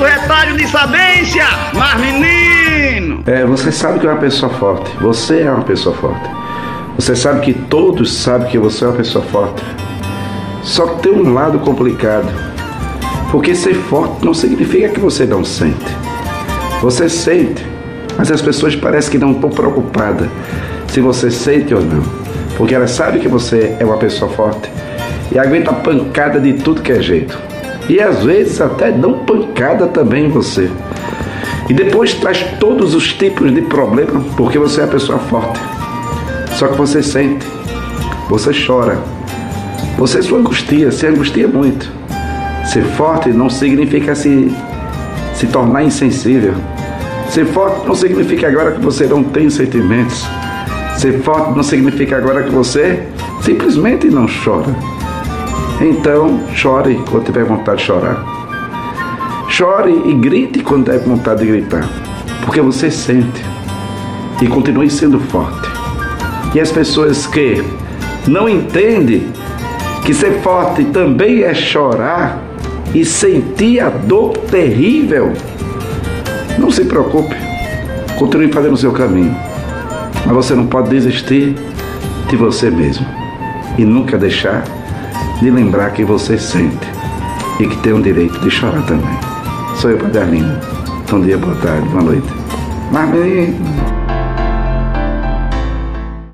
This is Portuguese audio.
do retalho de sabência, mas menino! É, você sabe que é uma pessoa forte. Você é uma pessoa forte. Você sabe que todos sabem que você é uma pessoa forte. Só que tem um lado complicado. Porque ser forte não significa que você não sente. Você sente, mas as pessoas parecem que não estão preocupadas se você sente ou não. Porque elas sabem que você é uma pessoa forte e aguenta pancada de tudo que é jeito. E às vezes até dão pancada também em você. E depois traz todos os tipos de problemas porque você é uma pessoa forte. Só que você sente, você chora, você se angustia, se angustia muito. Ser forte não significa se, se tornar insensível. Ser forte não significa agora que você não tem sentimentos. Ser forte não significa agora que você simplesmente não chora. Então, chore quando tiver vontade de chorar. Chore e grite quando tiver vontade de gritar. Porque você sente. E continue sendo forte. E as pessoas que não entendem que ser forte também é chorar e sentir a dor terrível, não se preocupe. Continue fazendo o seu caminho. Mas você não pode desistir de você mesmo. E nunca deixar de lembrar que você sente e que tem o direito de chorar também. Sou eu, Padre Arlindo. Bom dia, boa tarde, boa noite. Mas.